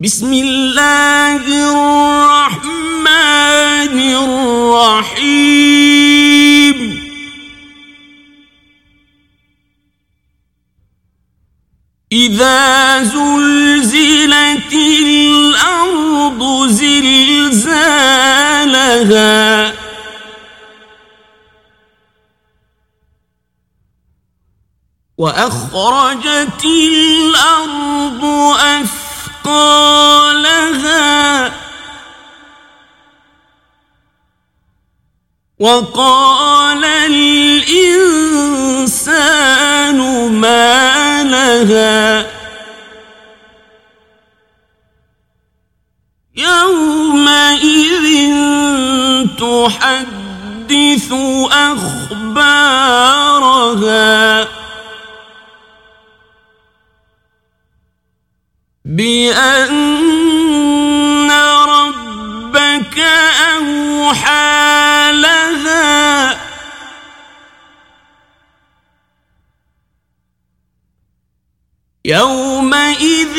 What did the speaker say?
بسم الله الرحمن الرحيم. إذا زلزلت الأرض زلزالها وأخرجت الأرض أثقالها وقال الإنسان ما لها يومئذ تحدث أخبارها بأن ربك أوحى لها. يومئذ